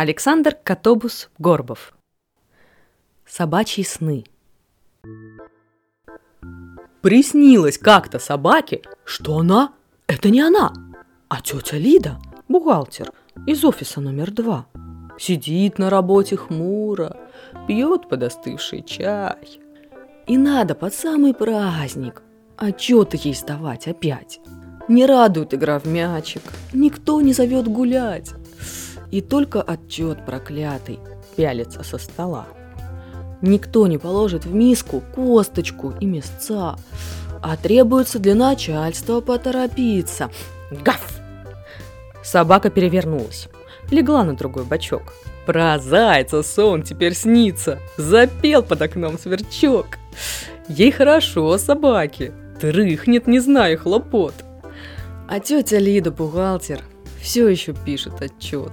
Александр Котобус Горбов. Собачьи сны. Приснилось как-то собаке, что она – это не она, а тетя Лида, бухгалтер из офиса номер два. Сидит на работе хмуро, пьет подостывший чай. И надо под самый праздник отчеты ей сдавать опять. Не радует игра в мячик, никто не зовет гулять. И только отчет проклятый пялится со стола. Никто не положит в миску косточку и мясца, а требуется для начальства поторопиться. Гав! Собака перевернулась, легла на другой бочок. Про зайца сон теперь снится, запел под окном сверчок. Ей хорошо, собаке, дрыхнет, не зная хлопот. А тетя Лида, бухгалтер, все еще пишет отчет.